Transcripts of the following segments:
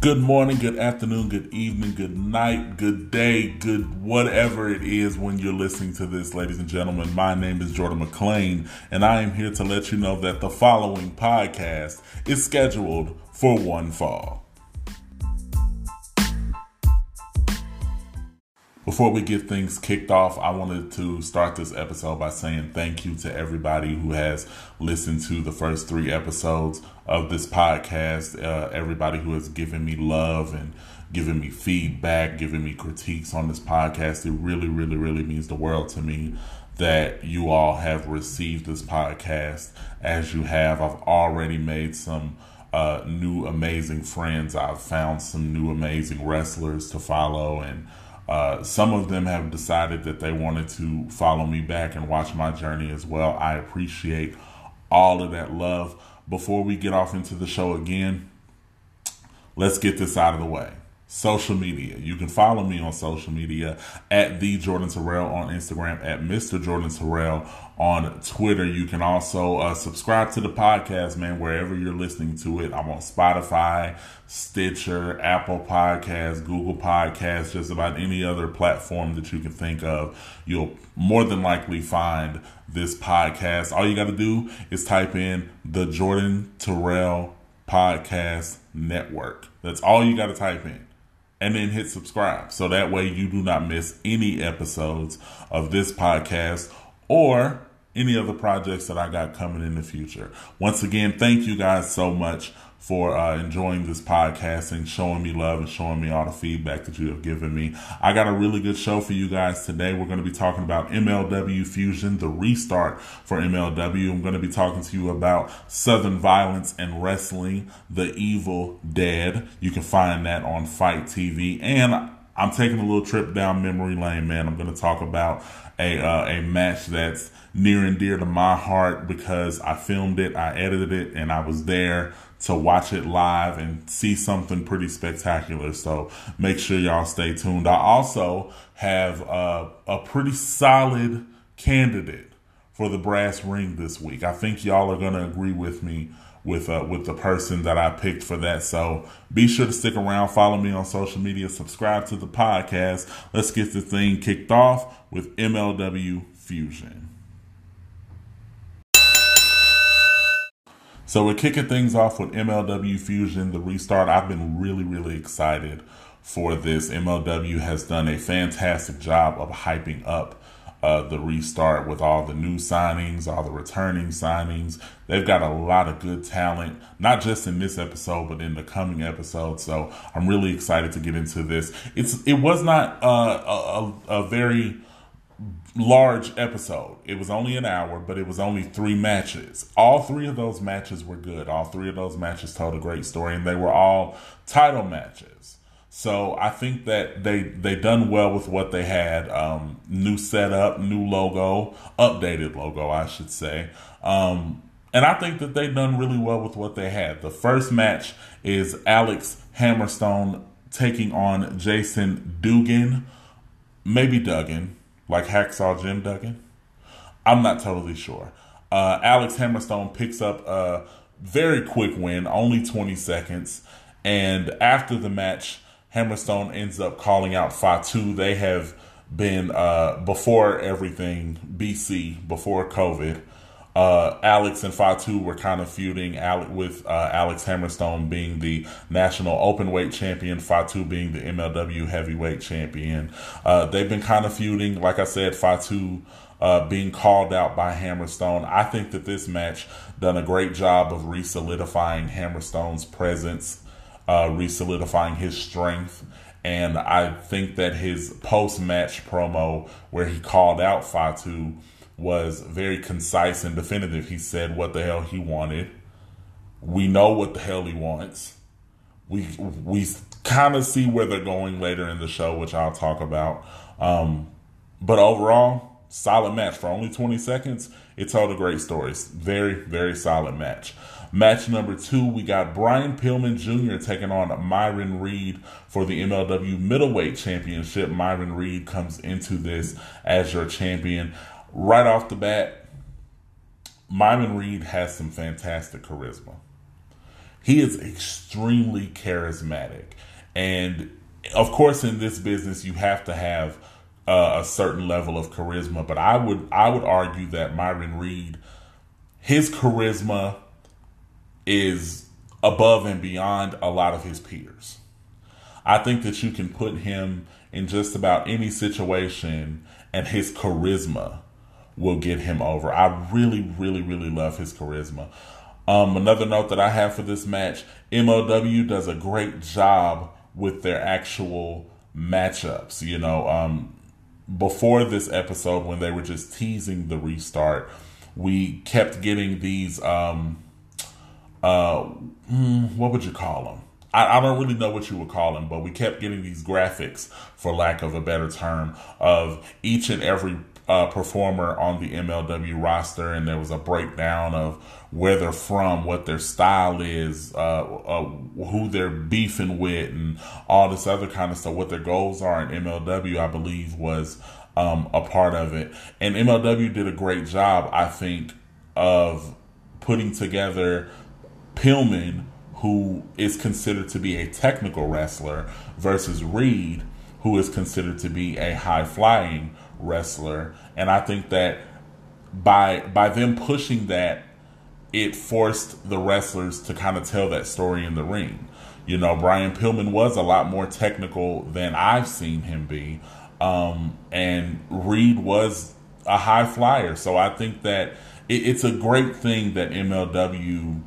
Good morning, good afternoon, good evening, good night, good day, good whatever it is when you're listening to this, ladies and gentlemen. My name is Jordan McLean, and I am here to let you know that the following podcast is scheduled for one fall. Before we get things kicked off, I wanted to start this episode by saying thank you to everybody who has listened to the first three episodes of this podcast. Uh, everybody who has given me love and given me feedback, giving me critiques on this podcast. It really, really, really means the world to me that you all have received this podcast as you have. I've already made some uh, new amazing friends. I've found some new amazing wrestlers to follow and uh, some of them have decided that they wanted to follow me back and watch my journey as well. I appreciate all of that love. Before we get off into the show again, let's get this out of the way social media. You can follow me on social media at the Jordan Terrell on Instagram, at Mr. Jordan Terrell on Twitter. You can also uh, subscribe to the podcast, man, wherever you're listening to it. I'm on Spotify, Stitcher, Apple Podcasts, Google Podcasts, just about any other platform that you can think of. You'll more than likely find this podcast. All you got to do is type in the Jordan Terrell Podcast Network. That's all you got to type in and then hit subscribe. So that way you do not miss any episodes of this podcast or any other projects that I got coming in the future. Once again, thank you guys so much for uh, enjoying this podcast and showing me love and showing me all the feedback that you have given me. I got a really good show for you guys today. We're going to be talking about MLW Fusion, the restart for MLW. I'm going to be talking to you about Southern Violence and Wrestling, The Evil Dead. You can find that on FITE TV. And I'm taking a little trip down memory lane, man. I'm going to talk about a uh, a match that's near and dear to my heart because I filmed it, I edited it, and I was there to watch it live and see something pretty spectacular. So make sure y'all stay tuned. I also have uh, a pretty solid candidate for the brass ring this week. I think y'all are going to agree with me with uh, with the person that I picked for that. So be sure to stick around, follow me on social media, subscribe to the podcast. Let's get the thing kicked off with MLW Fusion. So we're kicking things off with MLW Fusion, the restart. I've been really, really excited for this. MLW has done a fantastic job of hyping up uh, the restart with all the new signings, all the returning signings. They've got a lot of good talent, not just in this episode, but in the coming episodes. So I'm really excited to get into this. It's it was not uh, a, a, a very large episode. It was only an hour, but it was only three matches. All three of those matches were good. All three of those matches told a great story, and they were all title matches. So I think that they they done well with what they had. Um, new setup, new logo, updated logo, I should say. Um, and I think that they done really well with what they had. The first match is Alex Hammerstone taking on Jason Dugan, maybe Duggan like Hacksaw Jim Duggan? I'm not totally sure. Uh, Alex Hammerstone picks up a very quick win, only 20 seconds. And after the match, Hammerstone ends up calling out Fatu. They have been, uh, before everything, BC, before COVID, uh, Alex and Fatu were kind of feuding with uh, Alex Hammerstone being the national open weight champion, Fatu being the MLW heavyweight champion. Uh, they've been kind of feuding. Like I said, Fatu uh, being called out by Hammerstone. I think that this match done a great job of re-solidifying Hammerstone's presence, uh, re-solidifying his strength. And I think that his post-match promo where he called out Fatu was very concise and definitive. He said what the hell he wanted. We know what the hell he wants. We we kind of see where they're going later in the show, which I'll talk about. Um, but overall, solid match for only 20 seconds. It told a great story. Very, very solid match. Match number two, we got Brian Pillman Jr. taking on Myron Reed for the MLW Middleweight Championship. Myron Reed comes into this as your champion right off the bat, Myron Reed has some fantastic charisma. He is extremely charismatic. And of course, in this business, you have to have uh, a certain level of charisma. But I would I would argue that Myron Reed, his charisma is above and beyond a lot of his peers. I think that you can put him in just about any situation and his charisma will get him over. I really, really, really love his charisma. Um, another note that I have for this match MLW does a great job with their actual matchups. You know, um, before this episode, when they were just teasing the restart, we kept getting these. Um, uh, hmm, what would you call them? I, I, don't really know what you would call them, but we kept getting these graphics, for lack of a better term, of each and every uh, performer on the MLW roster, and there was a breakdown of where they're from, what their style is, uh, uh, who they're beefing with, and all this other kind of stuff. What their goals are in MLW, I believe, was um, a part of it. And MLW did a great job, I think, of putting together Pillman who is considered to be a technical wrestler, versus Reed, who is considered to be a high flying wrestler. And I think that by by them pushing that, it forced the wrestlers to kind of tell that story in the ring. You know, Brian Pillman was a lot more technical than I've seen him be. Um, and Reed was a high flyer. So I think that it, it's a great thing that MLW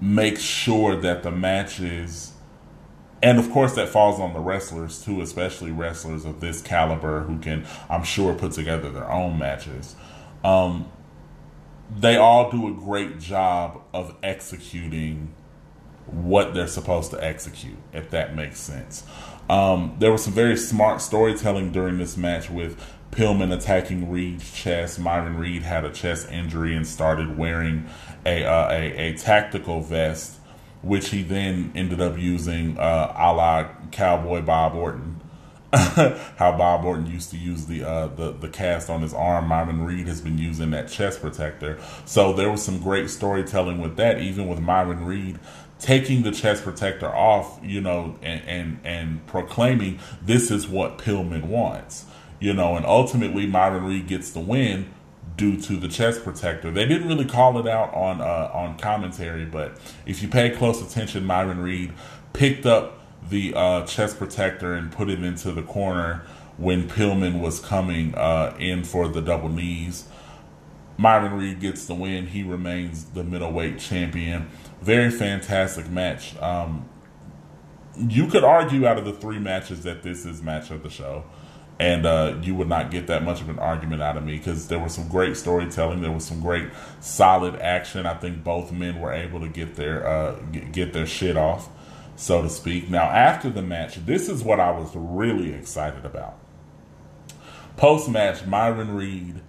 makes sure that the matches and of course that falls on the wrestlers too especially wrestlers of this caliber who can i'm sure put together their own matches um, they all do a great job of executing what they're supposed to execute if that makes sense um, there was some very smart storytelling during this match with Pillman attacking Reed's chest. Myron Reed had a chest injury and started wearing a, uh, a, a tactical vest, which he then ended up using uh, a la Cowboy Bob Orton. How Bob Orton used to use the, uh, the the cast on his arm, Myron Reed has been using that chest protector. So there was some great storytelling with that, even with Myron Reed taking the chest protector off, you know, and and, and proclaiming this is what Pillman wants, you know, and ultimately Myron Reed gets the win due to the chest protector. They didn't really call it out on uh, on commentary, but if you pay close attention, Myron Reed picked up the uh, chest protector and put it into the corner when Pillman was coming uh, in for the double knees. Myron Reed gets the win. He remains the middleweight champion. Very fantastic match. Um, you could argue out of the three matches that this is match of the show and uh, you would not get that much of an argument out of me because there was some great storytelling. There was some great solid action. I think both men were able to get their uh, get their shit off, so to speak. Now after the match, this is what I was really excited about. Post match, Myron Reed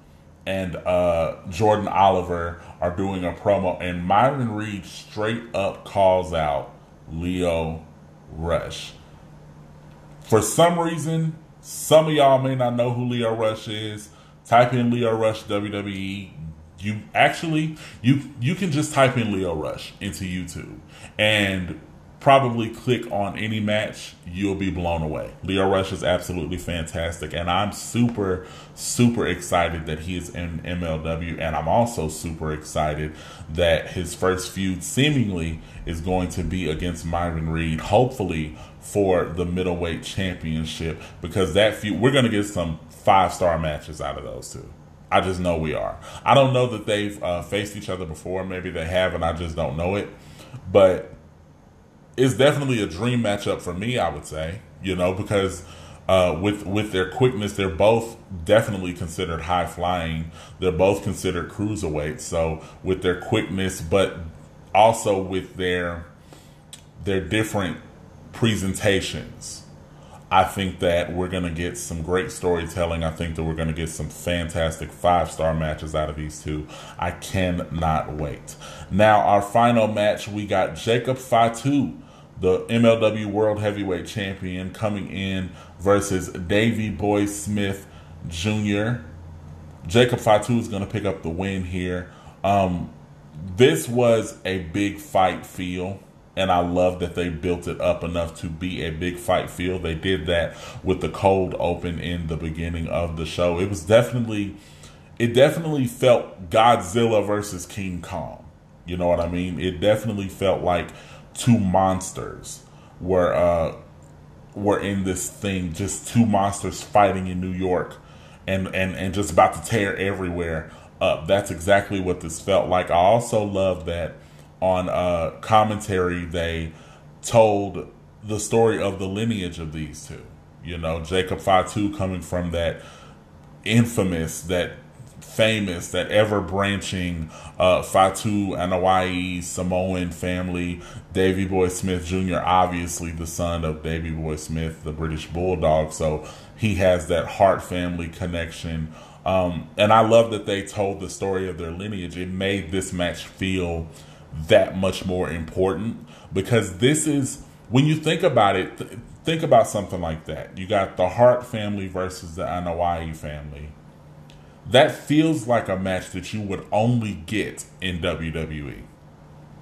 and uh, Jordan Oliver are doing a promo, and Myron Reed straight up calls out Lio Rush. For some reason, some of y'all may not know who Lio Rush is. Type in Lio Rush WWE. You actually you you can just type in Lio Rush into YouTube and probably click on any match, you'll be blown away. Lio Rush is absolutely fantastic, and I'm super, super excited that he is in MLW, and I'm also super excited that his first feud seemingly is going to be against Myron Reed, hopefully for the middleweight championship, because that we're going to get some five star matches out of those two. I just know we are. I don't know that they've uh, faced each other before. Maybe they have, and I just don't know it. But it's definitely a dream matchup for me. I would say, you know, because uh, with with their quickness, they're both definitely considered high flying. They're both considered cruiserweights. So with their quickness, but also with their their different presentations. I think that we're going to get some great storytelling. I think that we're going to get some fantastic five star matches out of these two. I cannot wait. Now, our final match, we got Jacob Fatu the MLW World Heavyweight Champion, coming in versus Davey Boy Smith Jr. Jacob Fatu is going to pick up the win here. Um, this was a big fight feel and I love that they built it up enough to be a big fight feel. They did that with the cold open in the beginning of the show. It was definitely, it definitely felt Godzilla versus King Kong. You know what I mean? It definitely felt like two monsters were uh, were in this thing, just two monsters fighting in New York, and and and just about to tear everywhere up. That's exactly what this felt like. I also love that on uh, commentary, they told the story of the lineage of these two. You know, Jacob Fatu coming from that infamous, that famous, that ever branching uh, Fatu Anoa'i Samoan family. Davy Boy Smith Jr., obviously the son of Davy Boy Smith, the British Bulldog. So he has that Hart family connection. Um, and I love that they told the story of their lineage. It made this match feel that much more important because this is when you think about it th- think about something like that. You got the hart family versus the Anoa'i family. That feels like a match that you would only get in WWE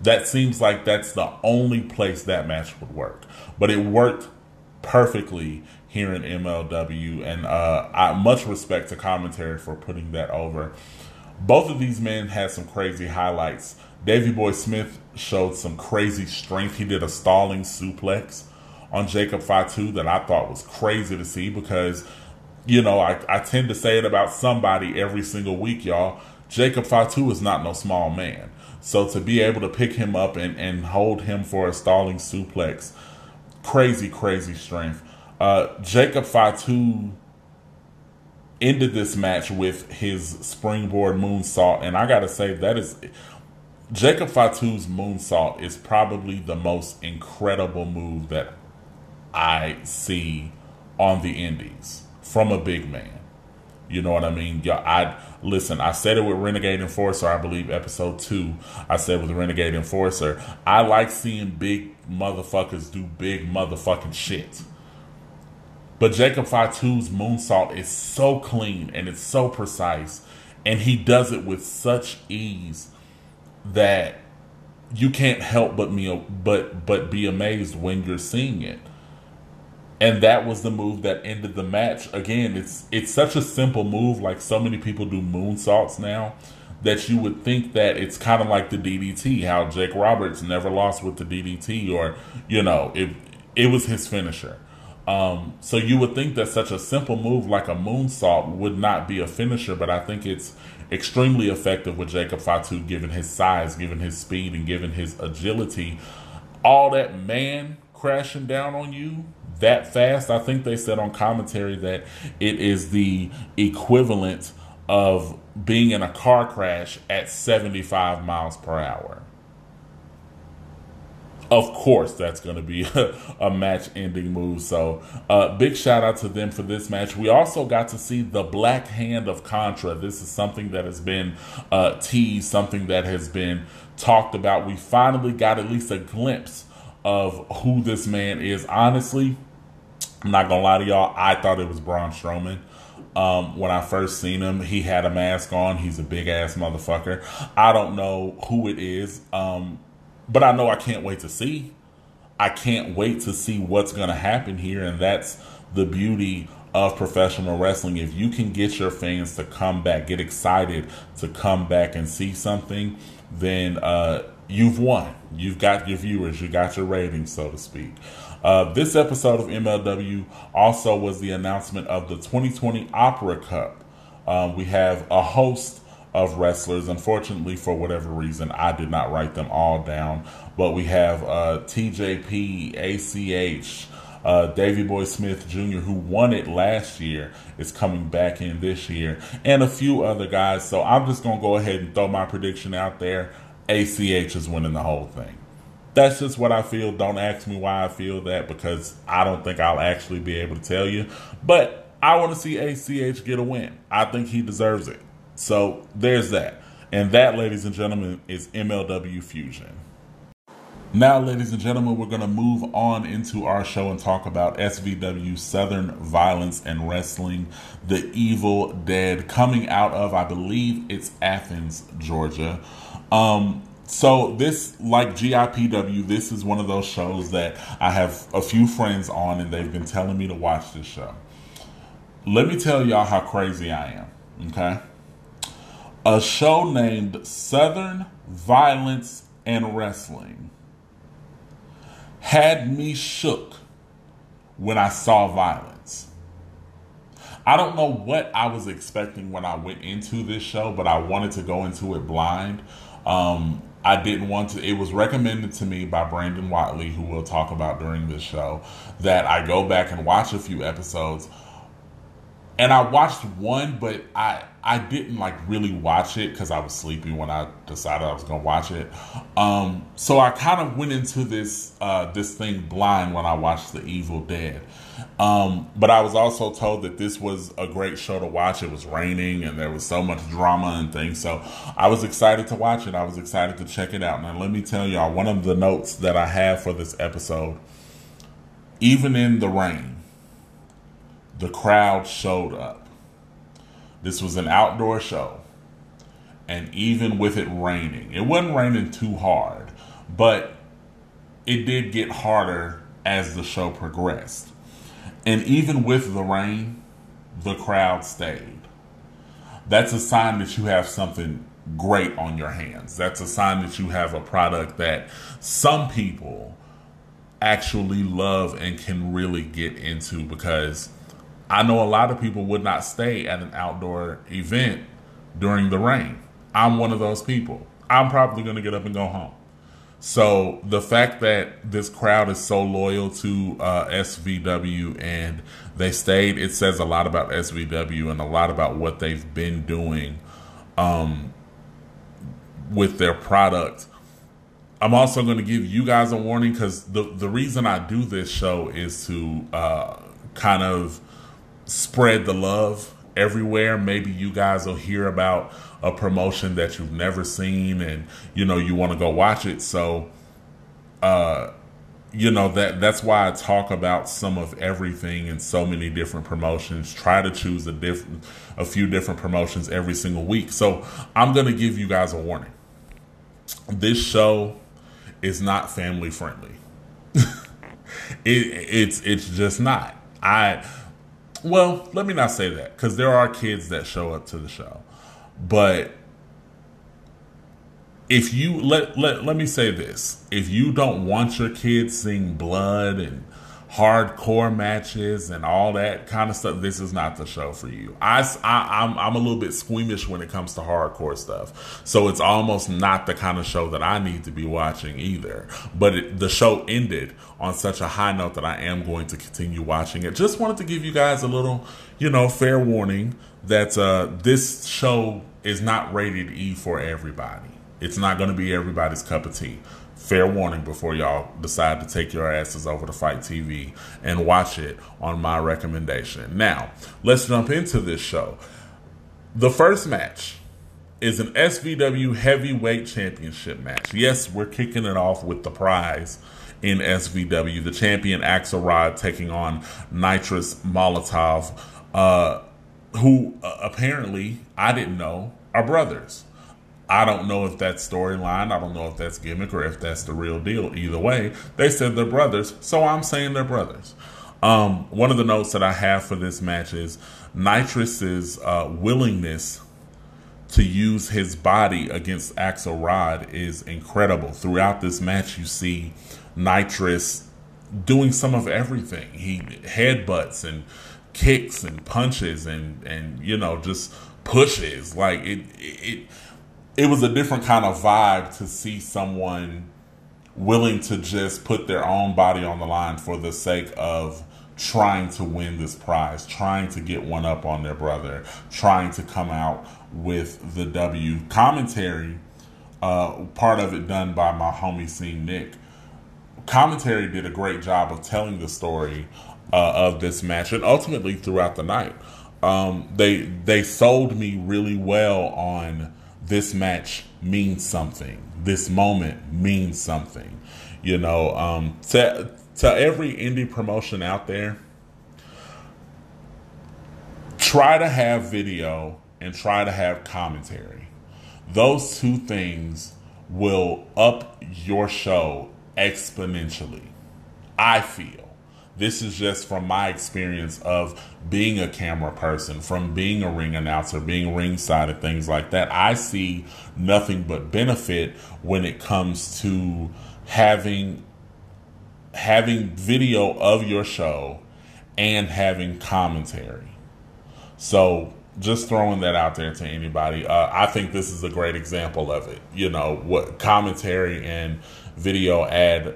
that seems like that's the only place that match would work. But it worked perfectly here in MLW and uh, I much respect to commentary for putting that over. Both of these men had some crazy highlights Davy Boy Smith showed some crazy strength. He did a stalling suplex on Jacob Fatu that I thought was crazy to see because, you know, I, I tend to say it about somebody every single week, y'all. Jacob Fatu is not no small man. So to be able to pick him up and, and hold him for a stalling suplex, crazy, crazy strength. Uh, Jacob Fatu ended this match with his springboard moonsault, and I gotta say that is Jacob Fatu's moonsault is probably the most incredible move that I see on the indies from a big man. You know what I mean? I listen. I said it with Renegade Enforcer. I believe episode two. I said with Renegade Enforcer. I like seeing big motherfuckers do big motherfucking shit. But Jacob Fatu's moonsault is so clean and it's so precise, and he does it with such ease that you can't help but me but but be amazed when you're seeing it. And that was the move that ended the match. Again, it's it's such a simple move, like so many people do moonsaults now, that you would think that it's kind of like the DDT, how Jake Roberts never lost with the DDT, or you know, it it was his finisher. Um, so you would think that such a simple move like a moonsault would not be a finisher, but I think it's extremely effective with Jacob Fatu, given his size, given his speed, and given his agility. All that man crashing down on you that fast, I think they said on commentary that it is the equivalent of being in a car crash at 75 miles per hour of course that's going to be a, match ending move so uh, big shout out to them for this match we also got to see the black hand of contra this is something that has been uh, teased something that has been talked about we finally got at least a glimpse of who this man is honestly i'm not gonna lie to y'all i thought it was braun strowman um, when I first seen him, he had a mask on. He's a big ass motherfucker. I don't know who it is. Um, but I know I can't wait to see. I can't wait to see what's going to happen here. And that's the beauty of professional wrestling. If you can get your fans to come back, get excited to come back and see something, then uh, you've won. You've got your viewers, you got your ratings, so to speak. Uh, this episode of MLW also was the announcement of the 2020 Opera Cup. Um, we have a host of wrestlers. Unfortunately, for whatever reason, I did not write them all down. But we have uh, TJP, ACH, uh, Davy Boy Smith Jr., who won it last year, is coming back in this year, and a few other guys. So I'm just going to go ahead and throw my prediction out there. ACH is winning the whole thing. That's just what I feel. Don't ask me why I feel that because I don't think I'll actually be able to tell you. But I want to see ACH get a win. I think he deserves it. So there's that. And that, ladies and gentlemen, is MLW Fusion. Now, ladies and gentlemen, we're going to move on into our show and talk about SVW Southern Violence and Wrestling, The Evil Dead, coming out of, I believe it's Athens, Georgia. Um, so this like GIPW, this is one of those shows that I have a few friends on and they've been telling me to watch this show. Let me tell y'all how crazy I am, okay? A show named Southern Violence and Wrestling had me shook when I saw violence. I don't know what I was expecting when I went into this show, but I wanted to go into it blind. Um, I didn't want to. It was recommended to me by Brandon Watley, who we'll talk about during this show, that I go back and watch a few episodes. And I watched one, but I I didn't like really watch it because I was sleepy when I decided I was gonna watch it. Um, so I kind of went into this uh, this thing blind when I watched The Evil Dead. Um, but I was also told that this was a great show to watch. It was raining and there was so much drama and things. So I was excited to watch it. I was excited to check it out. Now let me tell y'all one of the notes that I have for this episode. Even in the rain, the crowd showed up this was an outdoor show. And even with it raining, it wasn't raining too hard, but it did get harder as the show progressed. And even with the rain, the crowd stayed. That's a sign that you have something great on your hands. That's a sign that you have a product that some people actually love and can really get into because I know a lot of people would not stay at an outdoor event during the rain. I'm one of those people. I'm probably going to get up and go home. So the fact that this crowd is so loyal to uh, SVW and they stayed, it says a lot about SVW and a lot about what they've been doing um, with their product. I'm also going to give you guys a warning because the the reason I do this show is to uh, kind of spread the love everywhere. Maybe you guys will hear about a promotion that you've never seen and you know you want to go watch it. So uh you know that that's why I talk about some of everything and so many different promotions. Try to choose a different a few different promotions every single week. So I'm to give you guys a warning. This show is not family friendly. it, it's it's just not. I well, let me not say that because there are kids that show up to the show, but if you let let let me say this: if you don't want your kids seeing blood and hardcore matches and all that kind of stuff, this is not the show for you. I, I am I'm, I'm a little bit squeamish when it comes to hardcore stuff, so it's almost not the kind of show that I need to be watching either. But it, the show ended on such a high note that I am going to continue watching it. Just wanted to give you guys a little, you know, fair warning that uh, this show is not rated E for everybody. It's not going to be everybody's cup of tea fair warning before y'all decide to take your asses over to FITE TV and watch it on my recommendation. Now, let's jump into this show. The first match is an SVW Heavyweight Championship match. Yes, we're kicking it off with the prize in SVW. The champion Axelrod taking on Nitrous Molotov, uh, who uh, apparently I didn't know are brothers. I don't know if that's storyline. I don't know if that's gimmick or if that's the real deal. Either way, they said they're brothers, so I'm saying they're brothers. Um, one of the notes that I have for this match is Nitrous's uh, willingness to use his body against Axelrod is incredible. Throughout this match, you see Nitrous doing some of everything. He headbutts and kicks and punches and and you know just pushes like it it it was a different kind of vibe to see someone willing to just put their own body on the line for the sake of trying to win this prize, trying to get one up on their brother, trying to come out with the W. Commentary, uh, part of it done by my homie Scene Nick. Commentary did a great job of telling the story uh, of this match and ultimately throughout the night. Um, they they sold me really well on this match means something. This moment means something. You know, um, to to every indie promotion out there, try to have video and try to have commentary. Those two things will up your show exponentially. I feel. This is just from my experience of being a camera person, from being a ring announcer, being ringside, and things like that. I see nothing but benefit when it comes to having having video of your show and having commentary. So just throwing that out there to anybody. Uh, I think this is a great example of it. You know, what commentary and video add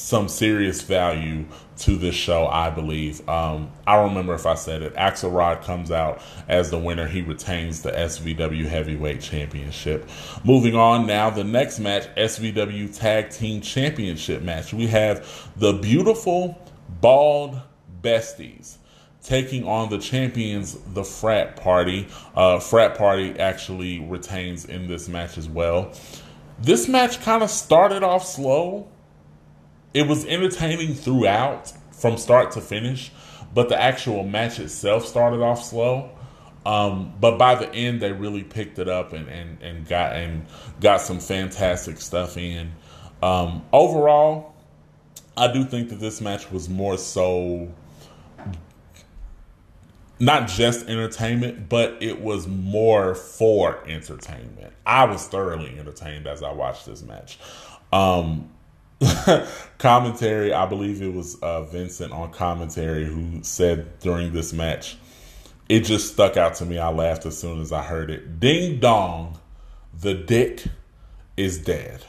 some serious value to this show, I believe. Um, I don't remember if I said it. Axelrod comes out as the winner. He retains the SVW Heavyweight Championship. Moving on now, the next match, SVW Tag Team Championship match. We have the beautiful, bald besties taking on the champions, the frat party. Uh, frat party actually retains in this match as well. This match kind of started off slow it was entertaining throughout from start to finish, but the actual match itself started off slow. Um, but by the end, they really picked it up and, and, and got and got some fantastic stuff in. Um, overall, I do think that this match was more so not just entertainment, but it was more for entertainment. I was thoroughly entertained as I watched this match. Um, commentary, I believe it was uh, Vincent on commentary who said during this match, it just stuck out to me. I laughed as soon as I heard it. Ding dong, the dick is dead.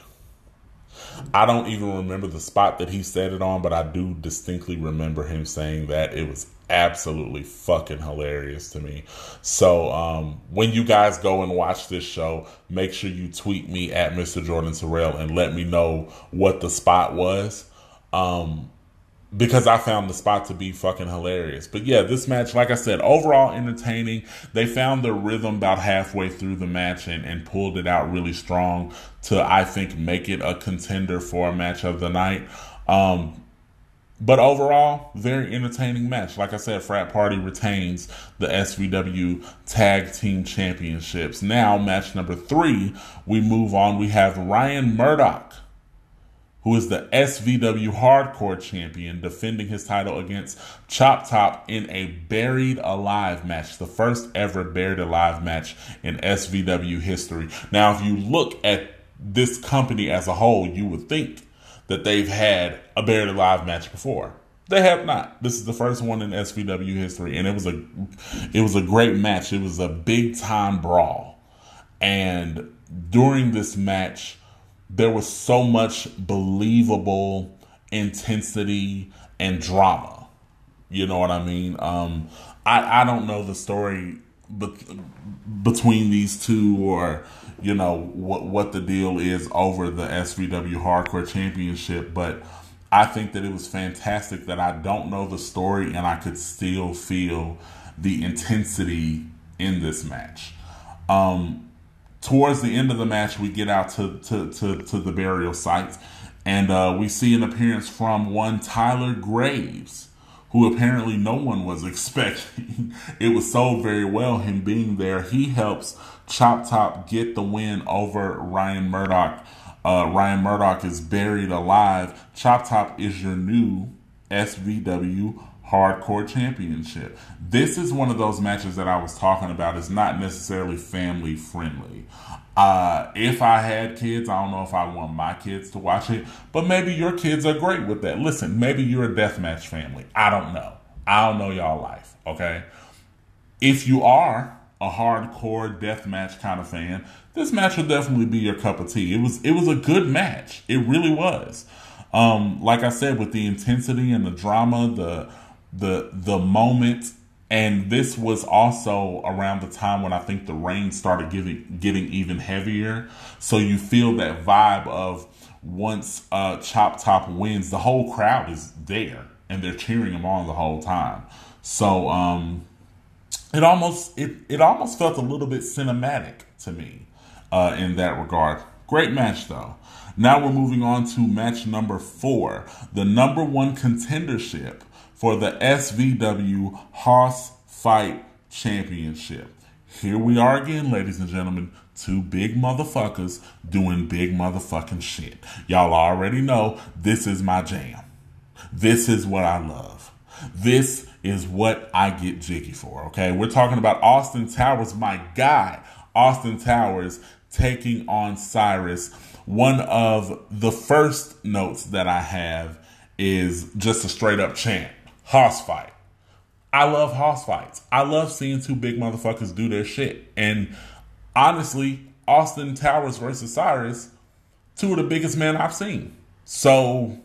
I don't even remember the spot that he said it on, but I do distinctly remember him saying that. It was absolutely fucking hilarious to me. So um, when you guys go and watch this show, make sure you tweet me at Mr. Jordan Terrell and let me know what the spot was. Um, because I found the spot to be fucking hilarious. But yeah, this match, like I said, overall entertaining. They found the rhythm about halfway through the match and, and pulled it out really strong to, I think, make it a contender for a match of the night. Um, but overall, very entertaining match. Like I said, Frat Party retains the SVW Tag Team Championships. Now, match number three, we move on. We have Ryan Murdoch, who is the SVW Hardcore Champion, defending his title against Chop Top in a Buried Alive match, the first ever Buried Alive match in SVW history. Now, if you look at this company as a whole, you would think that they've had a buried alive match before. They have not. This is the first one in SVW history, and it was a it was a great match. It was a big time brawl, and during this match, there was so much believable intensity and drama. You know what I mean? Um, I I don't know the story but between these two or you know what what the deal is over the SVW Hardcore Championship, but I think that it was fantastic that I don't know the story and I could still feel the intensity in this match. Um, towards the end of the match, we get out to to to, to the burial site, and uh, we see an appearance from one Tyler Graves who apparently no one was expecting. it was sold very well, him being there. He helps Chop Top get the win over Ryan Murdoch. Uh, Ryan Murdoch is buried alive. Chop Top is your new SVW Hardcore Championship. This is one of those matches that I was talking about. It's not necessarily family friendly. Uh, if I had kids, I don't know if I want my kids to watch it, but maybe your kids are great with that. Listen, maybe you're a deathmatch family. I don't know. I don't know y'all life, okay? If you are a hardcore deathmatch kind of fan, this match will definitely be your cup of tea. It was it was a good match. It really was. Um, like I said, with the intensity and the drama, the the the moment and this was also around the time when I think the rain started getting getting even heavier. So you feel that vibe of once uh, Chop Top wins, the whole crowd is there and they're cheering him on the whole time. So um, it almost it it almost felt a little bit cinematic to me. uh, in that regard. Great match, though. Now we're moving on to match number four, the number one contendership for the SVW Hoss Fight Championship. Here we are again, ladies and gentlemen. Two big motherfuckers doing big motherfucking shit. Y'all already know this is my jam. This is what I love. This is what I get jiggy for, okay? We're talking about Austin Towers, my guy. Austin Towers taking on Cyrus. One of the first notes that I have is just a straight up chant Hoss fight. I love hoss fights. I love seeing two big motherfuckers do their shit. And honestly, Austin Towers versus Cyrus, two of the biggest men I've seen. So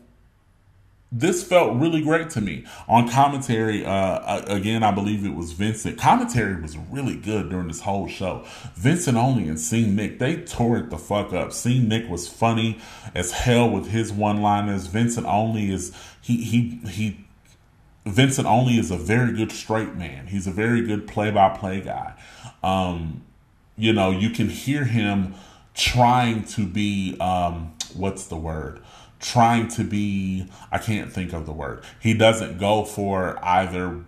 this felt really great to me. On commentary, uh, again, I believe it was Vincent. Commentary was really good during this whole show. Vincent Only and Sing Nick, they tore it the fuck up. Sing Nick was funny as hell with his one liners. Vincent Only is, he, he, he, Vincent Only is a very good straight man. He's a very good play by play guy. Um, you know, you can hear him trying to be, um, what's the word? Trying to be, I can't think of the word. He doesn't go for either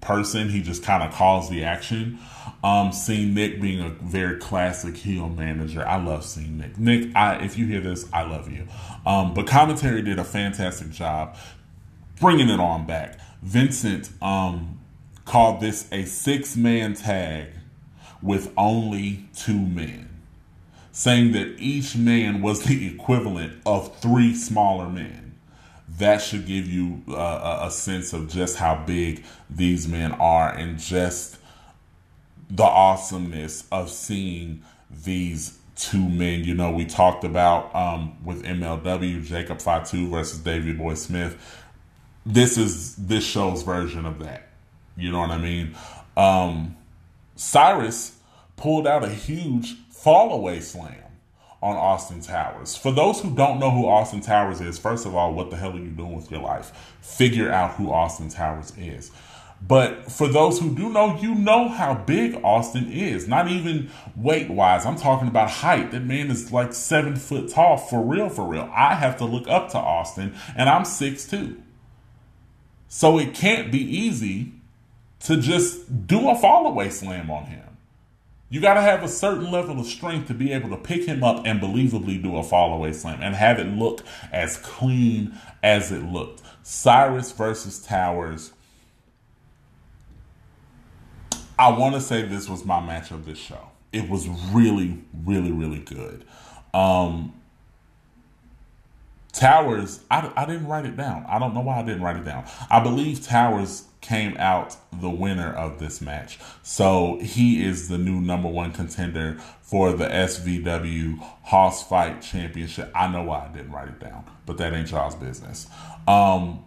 person, he just kind of calls the action. Um, seeing Nick being a very classic heel manager, I love seeing Nick. Nick, I, if you hear this, I love you. Um, but commentary did a fantastic job bringing it on back. Vincent um, called this a six man tag with only two men, saying that each man was the equivalent of three smaller men. That should give you uh, a sense of just how big these men are and just the awesomeness of seeing these two men. You know, we talked about um, with MLW, Jacob Fatu versus David Boy Smith this is this show's version of that. You know what I mean? Um, Cyrus pulled out a huge fall away slam on Austin Towers. For those who don't know who Austin Towers is, first of all, what the hell are you doing with your life? Figure out who Austin Towers is. But for those who do know, you know how big Austin is. Not even weight wise. I'm talking about height. That man is like seven foot tall. For real, for real. I have to look up to Austin, and I'm six two. So it can't be easy to just do a fallaway slam on him. You got to have a certain level of strength to be able to pick him up and believably do a fallaway slam and have it look as clean as it looked. Cyrus versus Towers. I want to say this was my match of this show. It was really, really, really good. Um, Towers, I, I didn't write it down. I don't know why I didn't write it down. I believe Towers came out the winner of this match. So he is the new number one contender for the SVW Hoss Fight Championship. I know why I didn't write it down, but that ain't y'all's business. Um,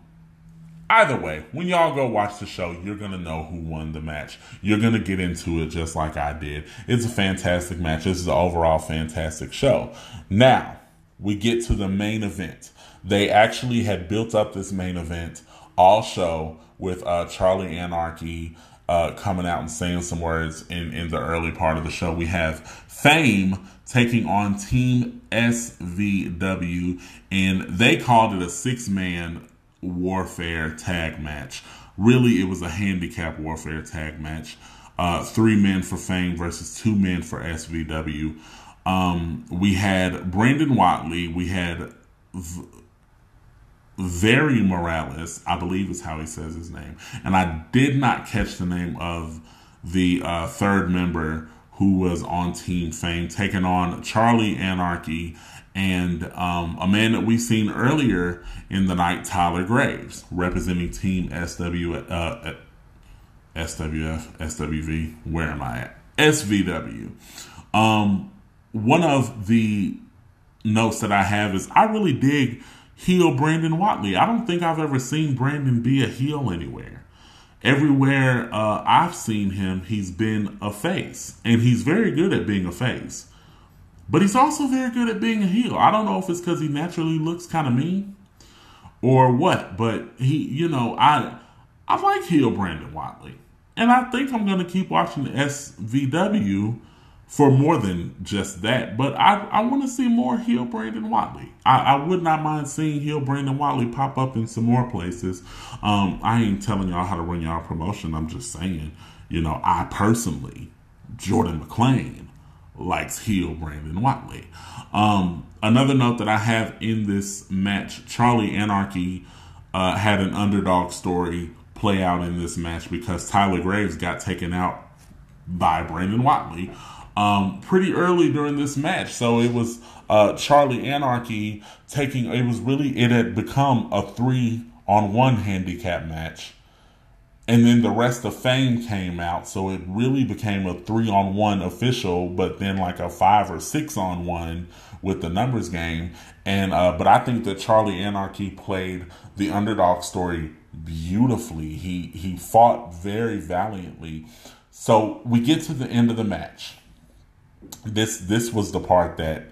either way, when y'all go watch the show, you're going to know who won the match. You're going to get into it just like I did. It's a fantastic match. This is an overall fantastic show. Now, we get to the main event. They actually had built up this main event all show with uh, Charlie Anarchy uh, coming out and saying some words in, in the early part of the show. We have Fame taking on Team SVW, and they called it a six man warfare tag match. Really, it was a handicap warfare tag match. Uh, three men for Fame versus two men for SVW. Um, we had Brandon Watley. We had v- Very Morales, I believe is how he says his name. And I did not catch the name of the uh, third member who was on Team Fame, taking on Charlie Anarchy and um, a man that we've seen earlier in the night, Tyler Graves, representing Team SW, uh, SWF, SWV. Where am I at? SVW. Um, one of the notes that I have is I really dig heel Brandon Watley. I don't think I've ever seen Brandon be a heel anywhere. Everywhere uh, I've seen him, he's been a face, and he's very good at being a face. But he's also very good at being a heel. I don't know if it's because he naturally looks kind of mean or what, but he, you know, I I like heel Brandon Watley, and I think I'm to keep watching SVW for more than just that. But I, I want to see more heel Brandon Watley. I, I would not mind seeing heel Brandon Watley pop up in some more places. Um, I ain't telling y'all how to run y'all promotion. I'm just saying, you know, I personally, Jordan McLean, likes heel Brandon Watley. Um, another note that I have in this match, Charlie Anarchy uh, had an underdog story play out in this match because Tyler Graves got taken out by Brandon Watley um, pretty early during this match. So it was uh, Charlie Anarchy taking. It was really it had become a three on one handicap match, and then the rest of Fame came out. So it really became a three on one official, but then like a five or six on one with the numbers game. And uh, but I think that Charlie Anarchy played the underdog story beautifully. He he fought very valiantly. So we get to the end of the match this this was the part that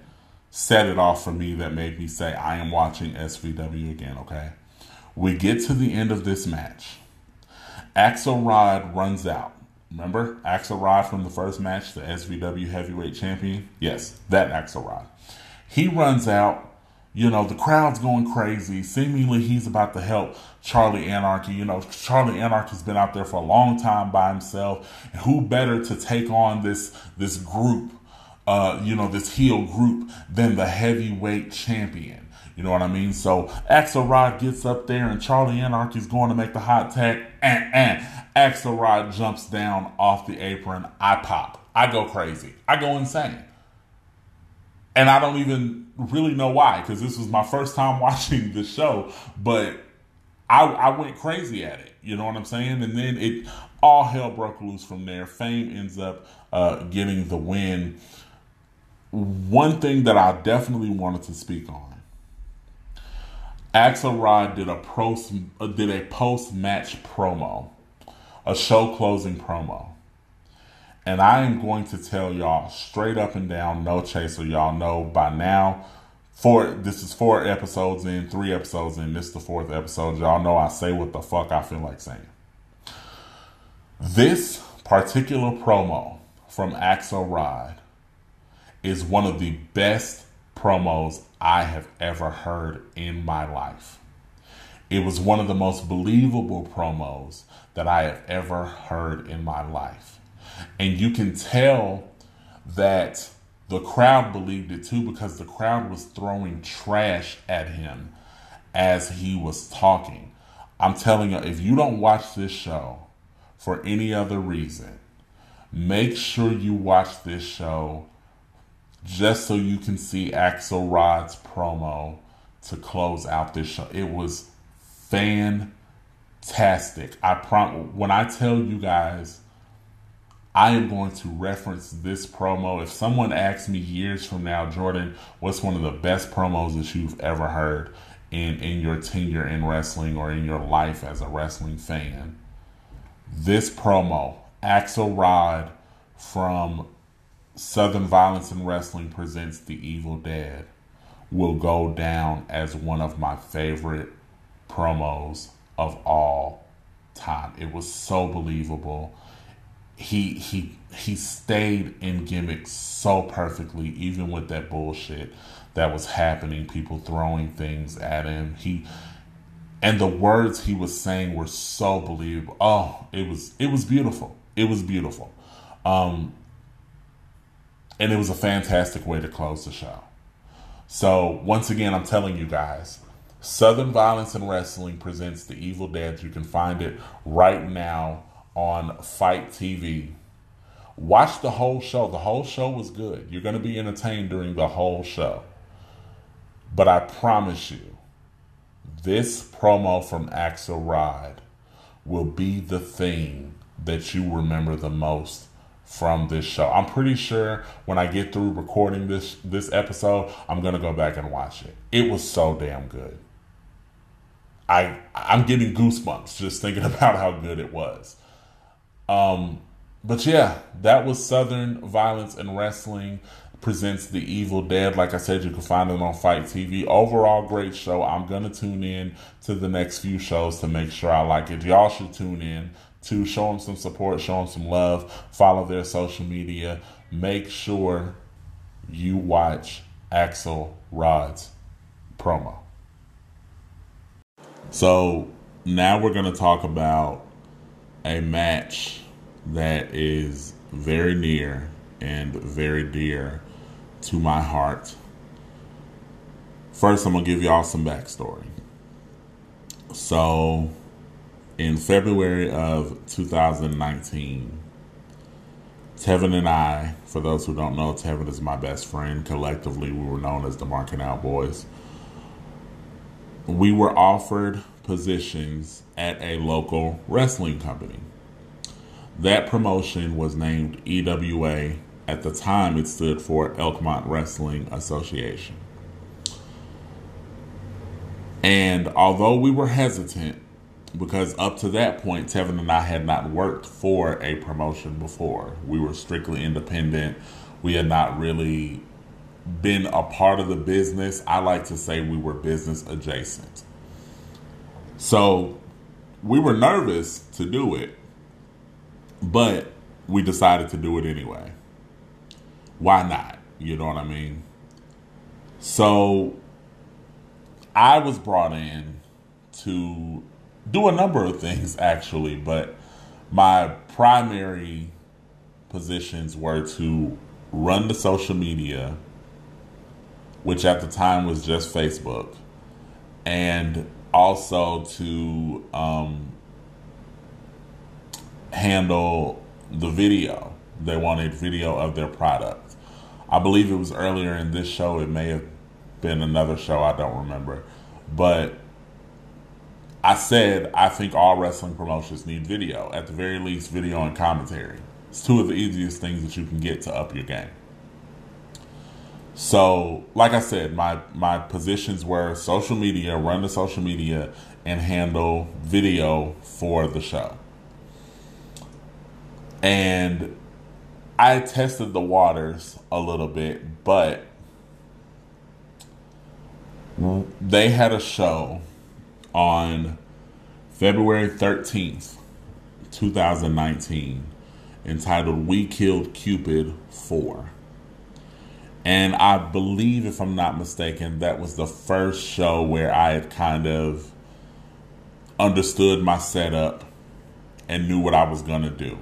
set it off for me that made me say I am watching SVW again, okay? We get to the end of this match. Axelrod runs out. Remember Axelrod from the first match, the SVW heavyweight champion? Yes, that Axelrod. He runs out. You know, the crowd's going crazy. Seemingly he's about to help Charlie Anarchy. You know, Charlie Anarchy's been out there for a long time by himself. And who better to take on this this group uh, you know, this heel group than the heavyweight champion. You know what I mean? So Axelrod gets up there and Charlie Anarchy's going to make the hot tag and, and Axelrod jumps down off the apron. I pop. I go crazy. I go insane. And I don't even really know why because this was my first time watching the show, but I, I went crazy at it. You know what I'm saying? And then it all hell broke loose from there. Fame ends up uh, getting the win one thing that I definitely wanted to speak on. Axelrod did a post uh, did a post match promo, a show closing promo, and I am going to tell y'all straight up and down, no chaser. Y'all know by now. Four. This is four episodes in, three episodes in. This is the fourth episode. Y'all know I say what the fuck I feel like saying. This particular promo from Axelrod is one of the best promos I have ever heard in my life. It was one of the most believable promos that I have ever heard in my life. And you can tell that the crowd believed it too because the crowd was throwing trash at him as he was talking. I'm telling you, if you don't watch this show for any other reason, make sure you watch this show just so you can see Axelrod's promo to close out this show. It was fantastic. I prom when I tell you guys I am going to reference this promo. If someone asks me years from now, Jordan, what's one of the best promos that you've ever heard in, in your tenure in wrestling or in your life as a wrestling fan? This promo, Axelrod from Southern Violence in Wrestling presents The Evil Dead will go down as one of my favorite promos of all time. It was so believable. He he he stayed in gimmicks so perfectly, even with that bullshit that was happening, people throwing things at him. He and the words he was saying were so believable. Oh, it was it was beautiful. It was beautiful. Um, and it was a fantastic way to close the show. So, once again, I'm telling you guys Southern Violence and Wrestling presents The Evil Dead. You can find it right now on FITE TV. Watch the whole show. The whole show was good. You're going to be entertained during the whole show. But I promise you, this promo from Axelrod will be the thing that you remember the most from this show. I'm pretty sure when I get through recording this this episode, I'm gonna go back and watch it. It was so damn good. I I'm getting goosebumps just thinking about how good it was. Um, but yeah, that was Southern Violence and Wrestling presents The Evil Dead. Like I said, you can find it on FITE TV. Overall, great show. I'm gonna tune in to the next few shows to make sure I like it. Y'all should tune in to show them some support, show them some love, follow their social media. Make sure you watch Axel Rod's promo. So now we're going to talk about a match that is very near and very dear to my heart. First, I'm going to give y'all some backstory. So, in February of 2019, Tevin and I, for those who don't know, Tevin is my best friend. Collectively, we were known as the Marking Out Boys. We were offered positions at a local wrestling company. That promotion was named EWA. At the time, it stood for Elkmont Wrestling Association. And although we were hesitant, because up to that point, Tevin and I had not worked for a promotion before, we were strictly independent. We had not really been a part of the business. I like to say we were business adjacent. So we were nervous to do it, but we decided to do it anyway. Why not? You know what I mean? So I was brought in to do a number of things actually, but my primary positions were to run the social media, which at the time was just Facebook, and also to um, handle the video. They wanted video of their product. I believe it was earlier in this show. It may have been another show. I don't remember. But I said I think all wrestling promotions need video. At the very least, video and commentary. It's two of the easiest things that you can get to up your game. So, like I said, my my positions were social media, run the social media, and handle video for the show. And I tested the waters a little bit, but they had a show on February 13th, 2019, entitled We Killed Cupid 4. And I believe, if I'm not mistaken, that was the first show where I had kind of understood my setup and knew what I was going to do.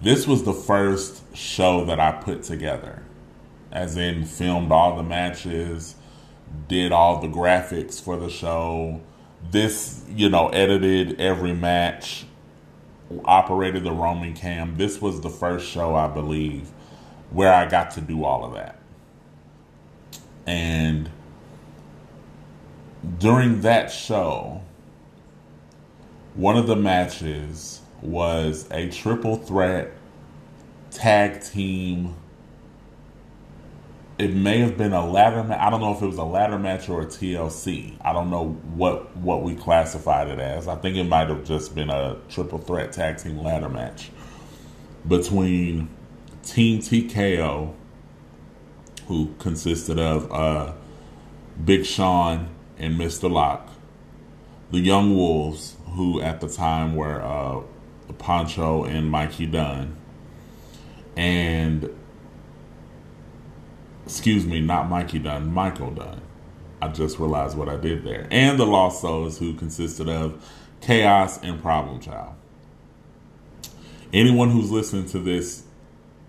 This was the first show that I put together, as in, filmed all the matches, did all the graphics for the show. This, you know, edited every match, operated the roaming cam. This was the first show, I believe, where I got to do all of that. And during that show, one of the matches was a triple threat tag team. It may have been a ladder match. I don't know if it was a ladder match or a TLC. I don't know what what we classified it as. I think it might have just been a triple threat tag team ladder match between Team TKO, who consisted of uh, Big Sean and Mr. Lock, the Young Wolves, who at the time were uh, Poncho and Mikey Dunn, and excuse me, not Mikey Dunn, Michael Dunn. I just realized what I did there. And the Lost Souls, who consisted of Chaos and Problem Child. Anyone who's listening to this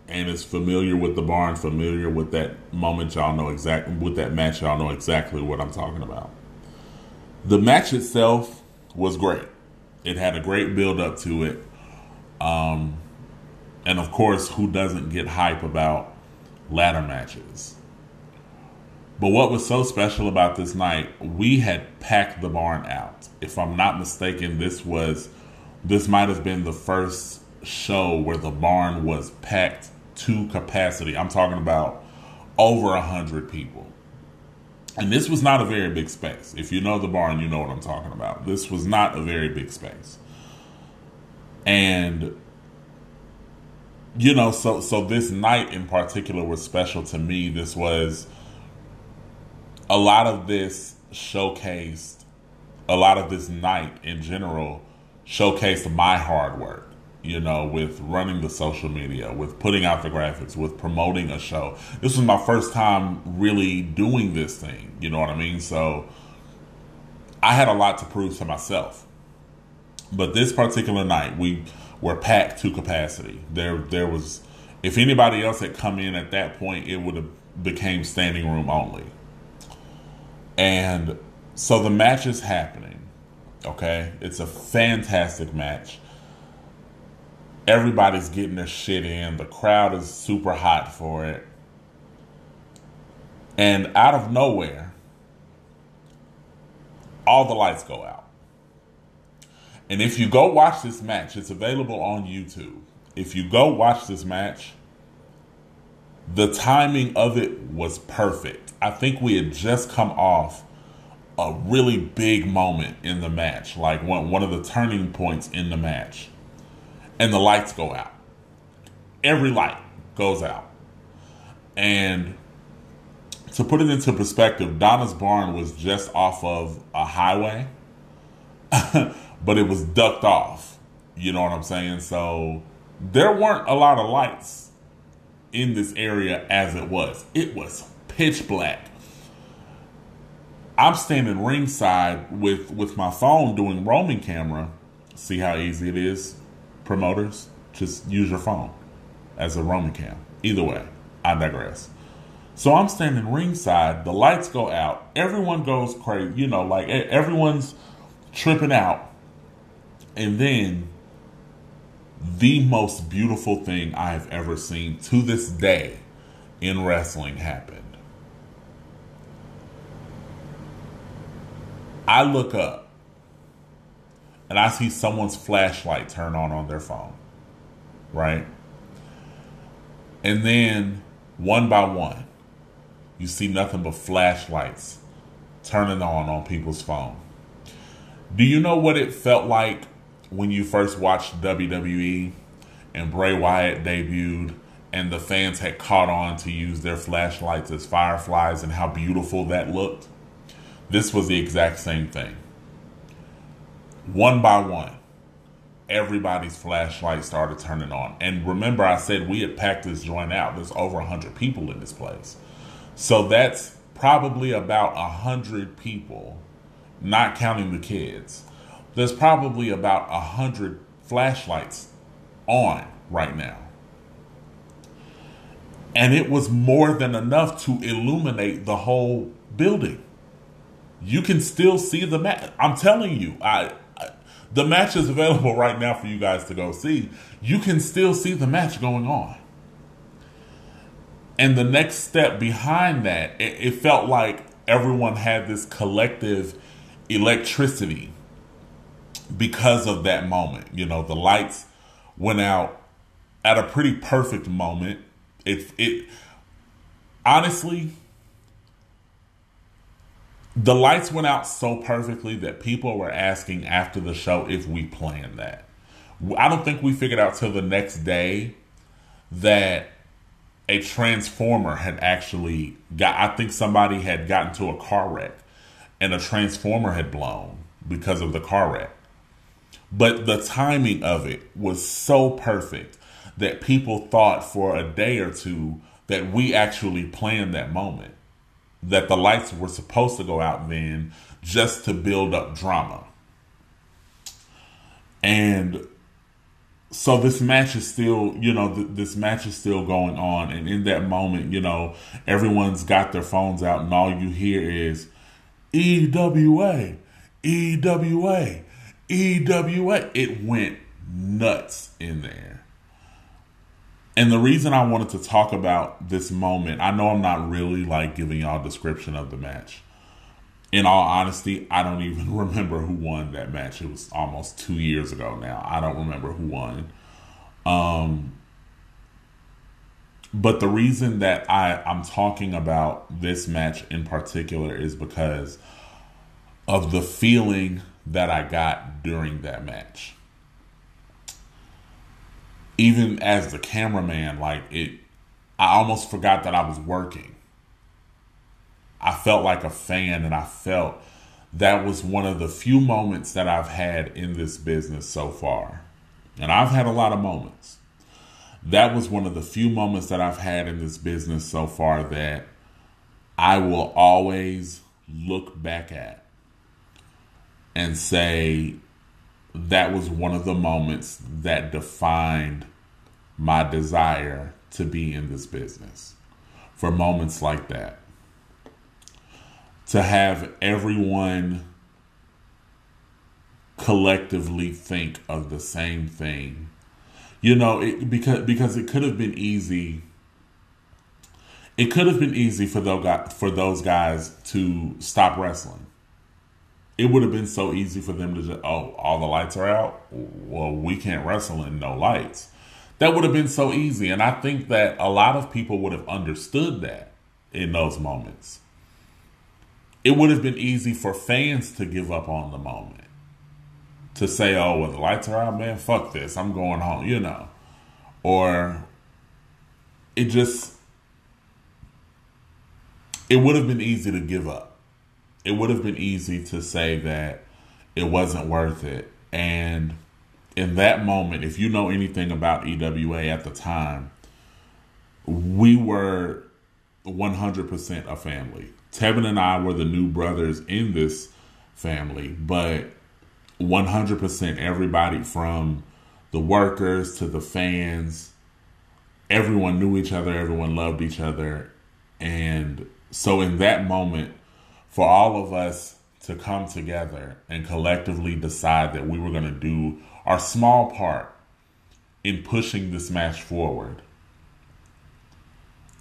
and is familiar with the barn, familiar with that moment, y'all know exactly with that match, y'all know exactly what I'm talking about. The match itself was great. It had a great build up to it. Um, and of course, who doesn't get hype about ladder matches? But what was so special about this night, we had packed the barn out. If I'm not mistaken, this was this might have been the first show where the barn was packed to capacity. I'm talking about over a hundred people. And this was not a very big space. If you know the barn, you know what I'm talking about. This was not a very big space. And you know, so so this night in particular was special to me. This was a lot of this showcased a lot of this night in general showcased my hard work, you know, with running the social media, with putting out the graphics, with promoting a show. This was my first time really doing this thing, you know what I mean? So I had a lot to prove to myself. But this particular night, we were packed to capacity. There there was if anybody else had come in at that point, it would have became standing room only. And so the match is happening. Okay? It's a fantastic match. Everybody's getting their shit in. The crowd is super hot for it. And out of nowhere, all the lights go out. And if you go watch this match, it's available on YouTube. If you go watch this match, the timing of it was perfect. I think we had just come off a really big moment in the match, like one, one of the turning points in the match. And the lights go out. Every light goes out. And to put it into perspective, Donna's barn was just off of a highway, but it was ducked off. You know what I'm saying? So there weren't a lot of lights in this area as it was. It was pitch black. I'm standing ringside with with my phone doing roaming camera. See how easy it is, promoters. Just use your phone as a roaming cam. Either way, I digress. So I'm standing ringside. The lights go out. Everyone goes crazy. You know, like everyone's tripping out. And then the most beautiful thing I have ever seen to this day in wrestling happened. I look up and I see someone's flashlight turn on on their phone, right? And then one by one, you see nothing but flashlights turning on on people's phone. Do you know what it felt like when you first watched WWE and Bray Wyatt debuted and the fans had caught on to use their flashlights as fireflies and how beautiful that looked? This was the exact same thing. One by one, everybody's flashlight started turning on. And remember, I said we had packed this joint out. There's over 100 people in this place. So that's probably about 100 people, not counting the kids there's probably about a hundred flashlights on right now. And it was more than enough to illuminate the whole building. You can still see the match. I'm telling you, I, I the match is available right now for you guys to go see. You can still see the match going on. And the next step behind that, it, it felt like everyone had this collective electricity because of that moment. You know, the lights went out at a pretty perfect moment. It it honestly the lights went out so perfectly that people were asking after the show if we planned that. I don't think we figured out till the next day that a transformer had actually got I think somebody had gotten to a car wreck and a transformer had blown because of the car wreck. But the timing of it was so perfect that people thought for a day or two that we actually planned that moment. That the lights were supposed to go out then just to build up drama. And so this match is still, you know, th- this match is still going on. And in that moment, you know, everyone's got their phones out, and all you hear is EWA, EWA, EWA. It went nuts in there. And the reason I wanted to talk about this moment, I know I'm not really like giving y'all a description of the match. In all honesty, I don't even remember who won that match. It was almost two years ago now. I don't remember who won. Um, but the reason that I, I'm talking about this match in particular is because of the feeling that I got during that match. Even as the cameraman, like it, I almost forgot that I was working. I felt like a fan and I felt that was one of the few moments that I've had in this business so far. And I've had a lot of moments. That was one of the few moments that I've had in this business so far that I will always look back at and say that was one of the moments that defined my desire to be in this business. For moments like that, to have everyone collectively think of the same thing. You know, it, because because it could have been easy. It could have been easy for those for those guys to stop wrestling. It would have been so easy for them to just, oh, all the lights are out. Well, we can't wrestle in no lights. That would have been so easy, and I think that a lot of people would have understood that in those moments it would have been easy for fans to give up on the moment. To say, oh, well, the lights are out, man, fuck this, I'm going home, you know. Or it just, it would have been easy to give up. It would have been easy to say that it wasn't worth it. And in that moment, if you know anything about EWA at the time, we were 100% a family. Tevin and I were the new brothers in this family, but 100% everybody from the workers to the fans, everyone knew each other, everyone loved each other. And so, in that moment, for all of us to come together and collectively decide that we were going to do our small part in pushing this match forward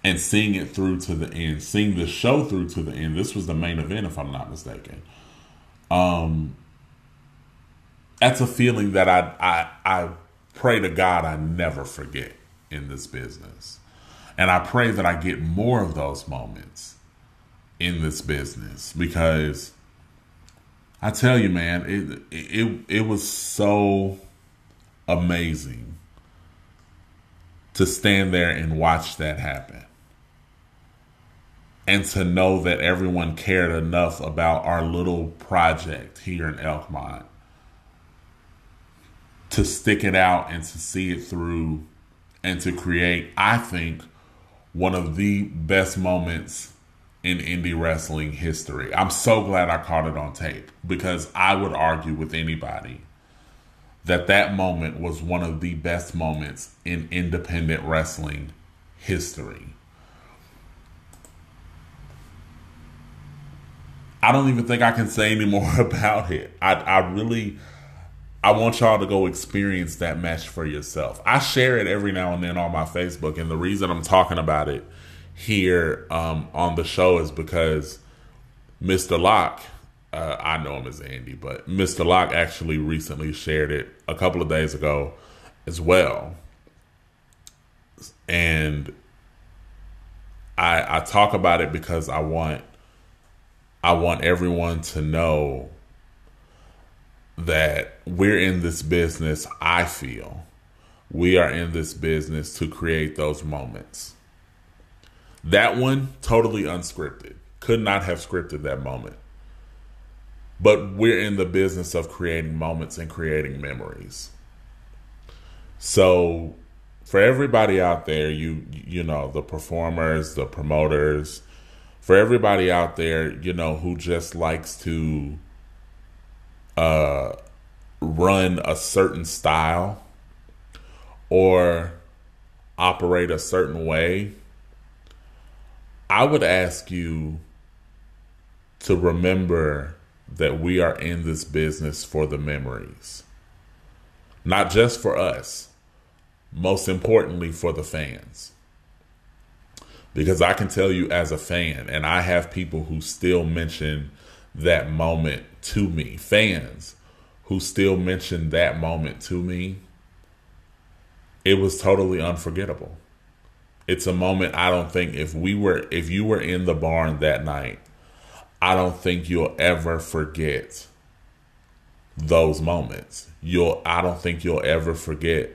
and seeing it through to the end, seeing the show through to the end. This was the main event, if I'm not mistaken. Um, that's a feeling that I I I pray to God I never forget in this business, and I pray that I get more of those moments in this business because I tell you, man, it it it was so amazing to stand there and watch that happen and to know that everyone cared enough about our little project here in Elkmont to stick it out and to see it through and to create, I think, one of the best moments in indie wrestling history. I'm so glad I caught it on tape because I would argue with anybody that that moment was one of the best moments in independent wrestling history. I don't even think I can say any more about it. I, I really, I want y'all to go experience that match for yourself. I share it every now and then on my Facebook, and the reason I'm talking about it here um, on the show is because Mr. Locke, uh, I know him as Andy, but Mr. Locke actually recently shared it a couple of days ago as well. And I, I talk about it because I want I want everyone to know that we're in this business, I feel. We are in this business to create those moments. That one, totally unscripted. Could not have scripted that moment. But we're in the business of creating moments and creating memories. So, for everybody out there, you you know, the performers, the promoters, for everybody out there, you know, who just likes to uh, run a certain style or operate a certain way, I would ask you to remember that we are in this business for the memories. Not just for us, most importantly for the fans. Because I can tell you as a fan, and I have people who still mention that moment to me, fans who still mention that moment to me. It was totally unforgettable. It's a moment I don't think if we were if you were in the barn that night, I don't think you'll ever forget those moments. You'll I don't think you'll ever forget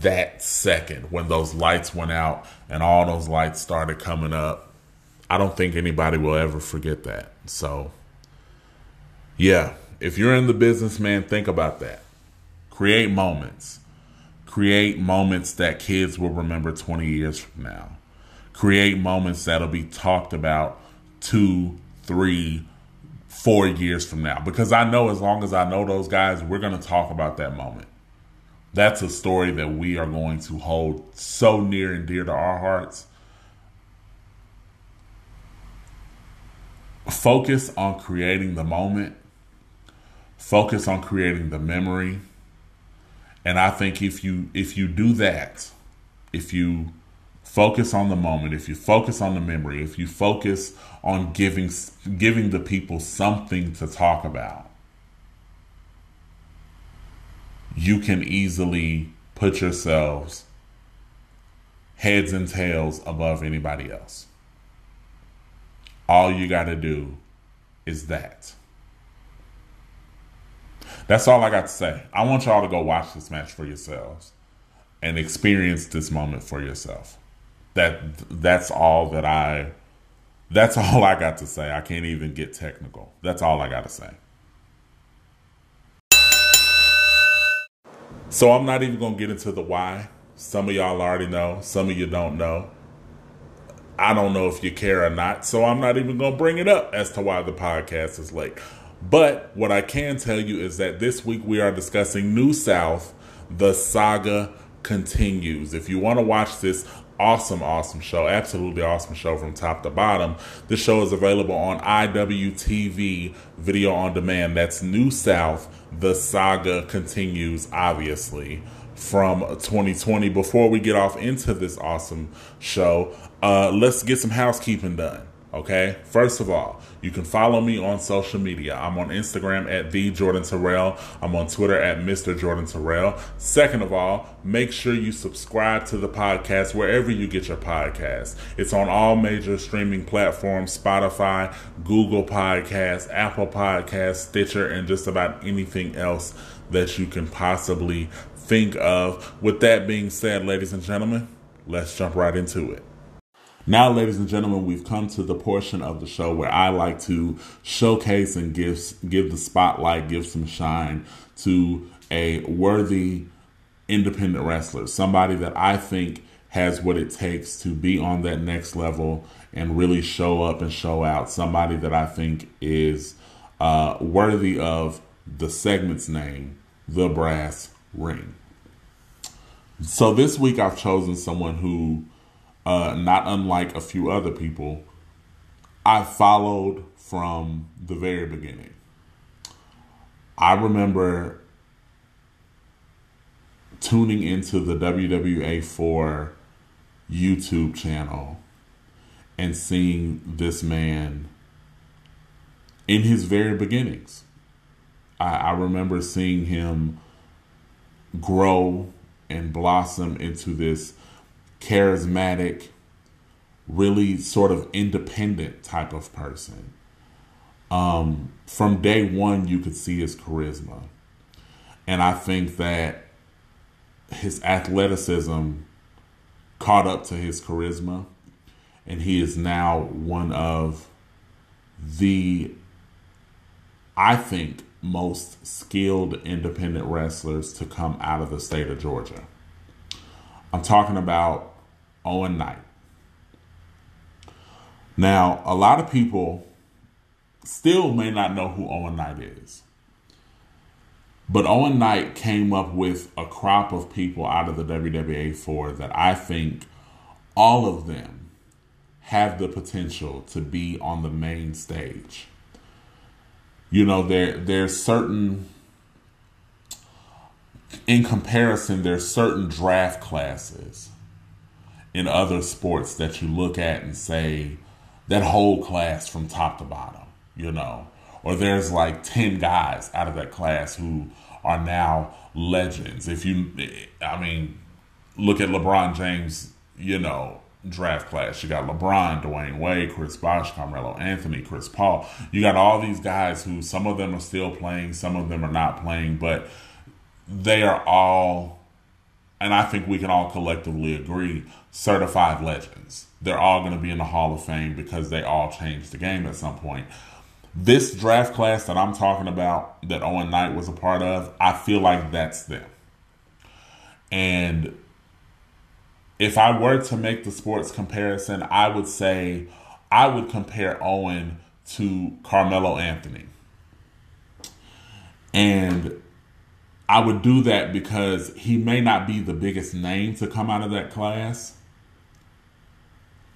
that second when those lights went out and all those lights started coming up. I don't think anybody will ever forget that. So Yeah, if you're in the business, man, think about that. Create moments. Create moments that kids will remember 20 years from now. Create moments that'll be talked about two, three, four years from now. Because I know as long as I know those guys, we're going to talk about that moment. That's a story that we are going to hold so near and dear to our hearts. Focus on creating the moment, focus on creating the memory. And I think if you if you do that, if you focus on the moment if you focus on the memory if you focus on giving giving the people something to talk about you can easily put yourselves heads and tails above anybody else. All you got to do is that that's all I got to say. I want y'all to go watch this match for yourselves and experience this moment for yourself that that's all that I that's all I got to say. I can't even get technical. That's all I got to say. So I'm not even going to get into the why. Some of y'all already know, some of you don't know. I don't know if you care or not, so I'm not even going to bring it up as to why the podcast is late. But what I can tell you is that this week we are discussing New South, the saga continues. If you want to watch this awesome, awesome show. Absolutely awesome show from top to bottom. This show is available on IWTV Video on Demand. That's New South. The saga continues, obviously, from 2020. Before we get off into this awesome show, uh, let's get some housekeeping done. Okay. First of all, you can follow me on social media. I'm on Instagram at the Jordan Terrell. I'm on Twitter at Mr. Jordan Terrell. Second of all, make sure you subscribe to the podcast wherever you get your podcasts. It's on all major streaming platforms: Spotify, Google Podcasts, Apple Podcasts, Stitcher, and just about anything else that you can possibly think of. With that being said, ladies and gentlemen, let's jump right into it. Now, ladies and gentlemen, we've come to the portion of the show where I like to showcase and give give the spotlight, give some shine to a worthy independent wrestler, somebody that I think has what it takes to be on that next level and really show up and show out. Somebody that I think is uh, worthy of the segment's name, The Brass Ring. So this week I've chosen someone who uh, not unlike a few other people, I followed from the very beginning. I remember tuning into the WWA4 YouTube channel and seeing this man in his very beginnings. I, I remember seeing him grow and blossom into this charismatic, really sort of independent type of person. Um, from day one, you could see his charisma. And I think that his athleticism caught up to his charisma. And he is now one of the, I think, most skilled independent wrestlers to come out of the state of Georgia. I'm talking about Owen Knight. Now, a lot of people still may not know who Owen Knight is. But Owen Knight came up with a crop of people out of the WWA 4 that I think all of them have the potential to be on the main stage. You know, there there's certain in comparison, there's certain draft classes in other sports that you look at and say that whole class from top to bottom, you know, or there's like 10 guys out of that class who are now legends. If you, I mean, look at LeBron James, you know, draft class. You got LeBron, Dwyane Wade, Chris Bosh, Carmelo Anthony, Chris Paul. You got all these guys who some of them are still playing, some of them are not playing, but they are all, and I think we can all collectively agree, certified legends. They're all going to be in the Hall of Fame because they all changed the game at some point. This draft class that I'm talking about, that Owen Knight was a part of, I feel like that's them. And if I were to make the sports comparison, I would say I would compare Owen to Carmelo Anthony. And I would do that because he may not be the biggest name to come out of that class,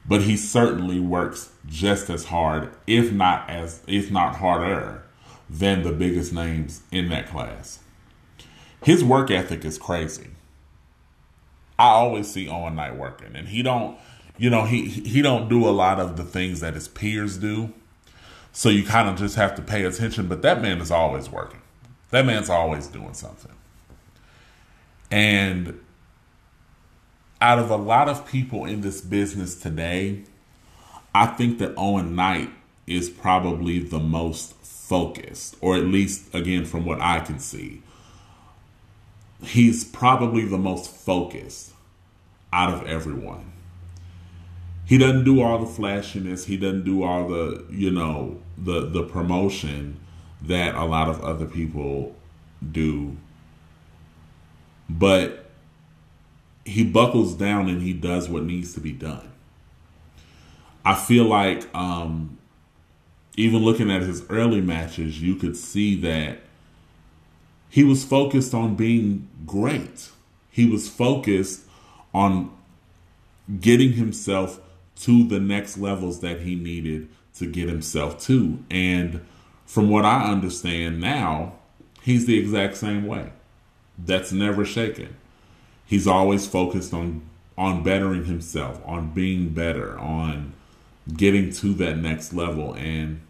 but he certainly works just as hard, if not as if not harder, than the biggest names in that class. His work ethic is crazy. I always see Owen Knight working, and he don't, you know, he he don't do a lot of the things that his peers do. So you kind of just have to pay attention. But that man is always working. That man's always doing something. And out of a lot of people in this business today, I think that Owen Knight is probably the most focused, or at least, again, from what I can see, he's probably the most focused out of everyone. He doesn't do all the flashiness, he doesn't do all the, you know, the the promotion that a lot of other people do. But he buckles down and he does what needs to be done. I feel like um, even looking at his early matches, you could see that he was focused on being great. He was focused on getting himself to the next levels that he needed to get himself to. And from what I understand now, he's the exact same way. That's never shaken. He's always focused on on bettering himself, on being better, on getting to that next level and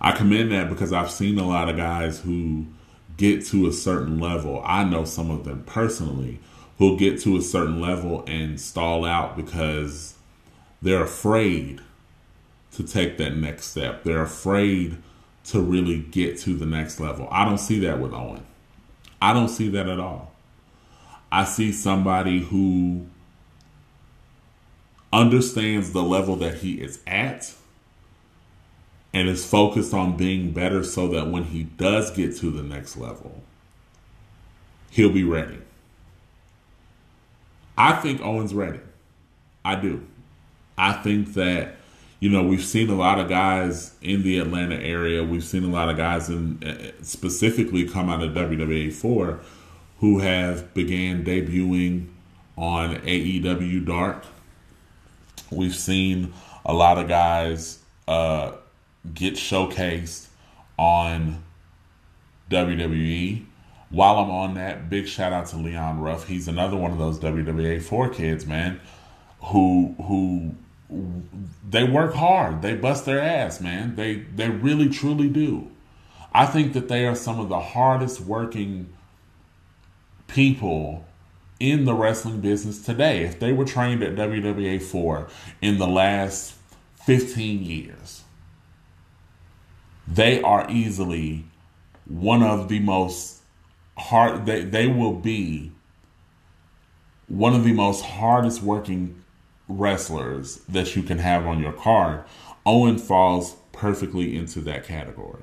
I commend that because I've seen a lot of guys who get to a certain level. I know some of them personally who'll get to a certain level and stall out because they're afraid to take that next step. They're afraid to really get to the next level. I don't see that with Owen. I don't see that at all. I see somebody who understands the level that he is at and is focused on being better so that when he does get to the next level, he'll be ready. I think Owen's ready. I do. I think that you know we've seen a lot of guys in the Atlanta area. We've seen a lot of guys in uh, specifically come out of WWA four who have began debuting on AEW Dark. We've seen a lot of guys uh, get showcased on WWE. While I'm on that, big shout out to Leon Ruff. He's another one of those WWA four kids, man, who who they work hard. They bust their ass, man. They they really truly do. I think that they are some of the hardest working people in the wrestling business today. If they were trained at WWA 4 in the last 15 years, they are easily one of the most hard they, they will be one of the most hardest working wrestlers that you can have on your card, Owen falls perfectly into that category.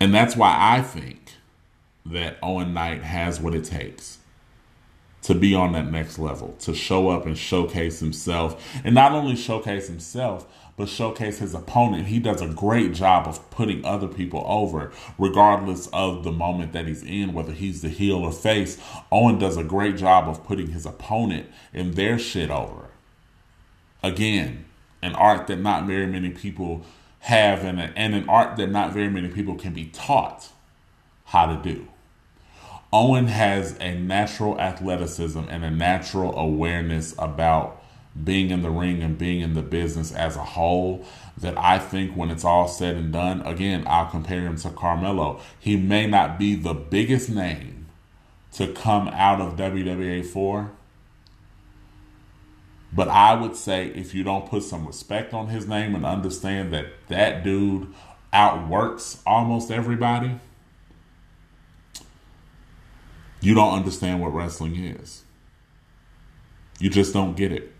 And that's why I think that Owen Knight has what it takes to be on that next level, to show up and showcase himself. And not only showcase himself, but showcase his opponent. He does a great job of putting other people over, regardless of the moment that he's in, whether he's the heel or face. Owen does a great job of putting his opponent and their shit over. Again, an art that not very many people have, and, and an art that not very many people can be taught how to do. Owen has a natural athleticism and a natural awareness about being in the ring and being in the business as a whole that I think when it's all said and done, again, I'll compare him to Carmelo. He may not be the biggest name to come out of WWA 4, but I would say if you don't put some respect on his name and understand that that dude outworks almost everybody, you don't understand what wrestling is. You just don't get it.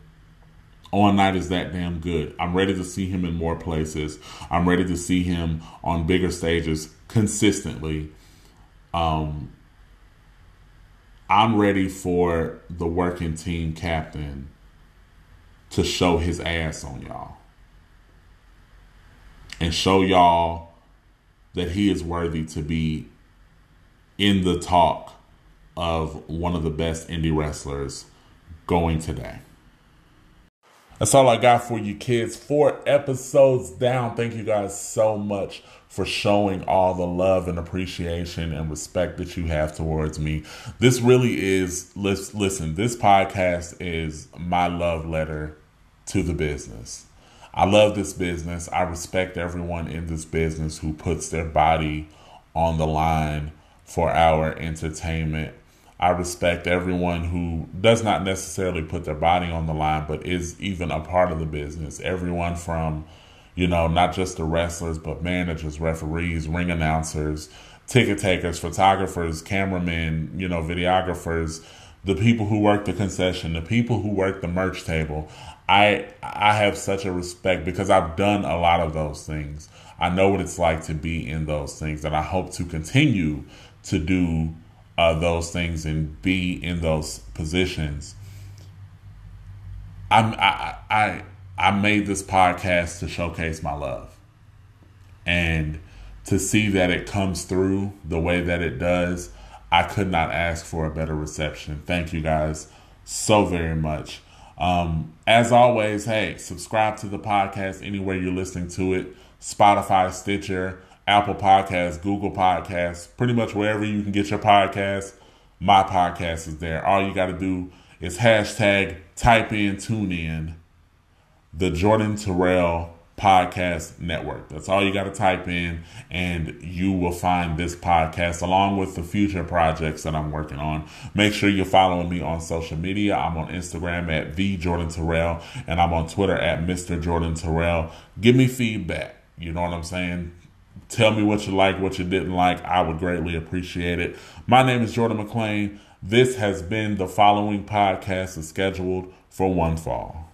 Owen Knight is that damn good. I'm ready to see him in more places. I'm ready to see him on bigger stages consistently. Um, I'm ready for the working team captain to show his ass on y'all and show y'all that he is worthy to be in the talk of one of the best indie wrestlers going today. That's all I got for you kids. Four episodes down. Thank you guys so much for showing all the love and appreciation and respect that you have towards me. This really is, listen, this podcast is my love letter to the business. I love this business. I respect everyone in this business who puts their body on the line for our entertainment I respect everyone who does not necessarily put their body on the line, but is even a part of the business. Everyone from, you know, not just the wrestlers, but managers, referees, ring announcers, ticket takers, photographers, cameramen, you know, videographers, the people who work the concession, the people who work the merch table. I I have such a respect because I've done a lot of those things. I know what it's like to be in those things, and I hope to continue to do uh, those things and be in those positions. I'm, I, I, I made this podcast to showcase my love. And to see that it comes through the way that it does, I could not ask for a better reception. Thank you guys so very much. Um, as always, hey, subscribe to the podcast anywhere you're listening to it Spotify, Stitcher, Apple Podcasts, Google Podcasts, pretty much wherever you can get your podcast, my podcast is there. All you got to do is hashtag type in, tune in the Jordan Terrell Podcast Network. That's all you got to type in, and you will find this podcast along with the future projects that I'm working on. Make sure you're following me on social media. I'm on Instagram at the Jordan Terrell, and I'm on Twitter at Mr. Jordan Terrell. Give me feedback. You know what I'm saying? Tell me what you like, what you didn't like. I would greatly appreciate it. My name is Jordan McLean. This has been the following podcast is scheduled for one fall.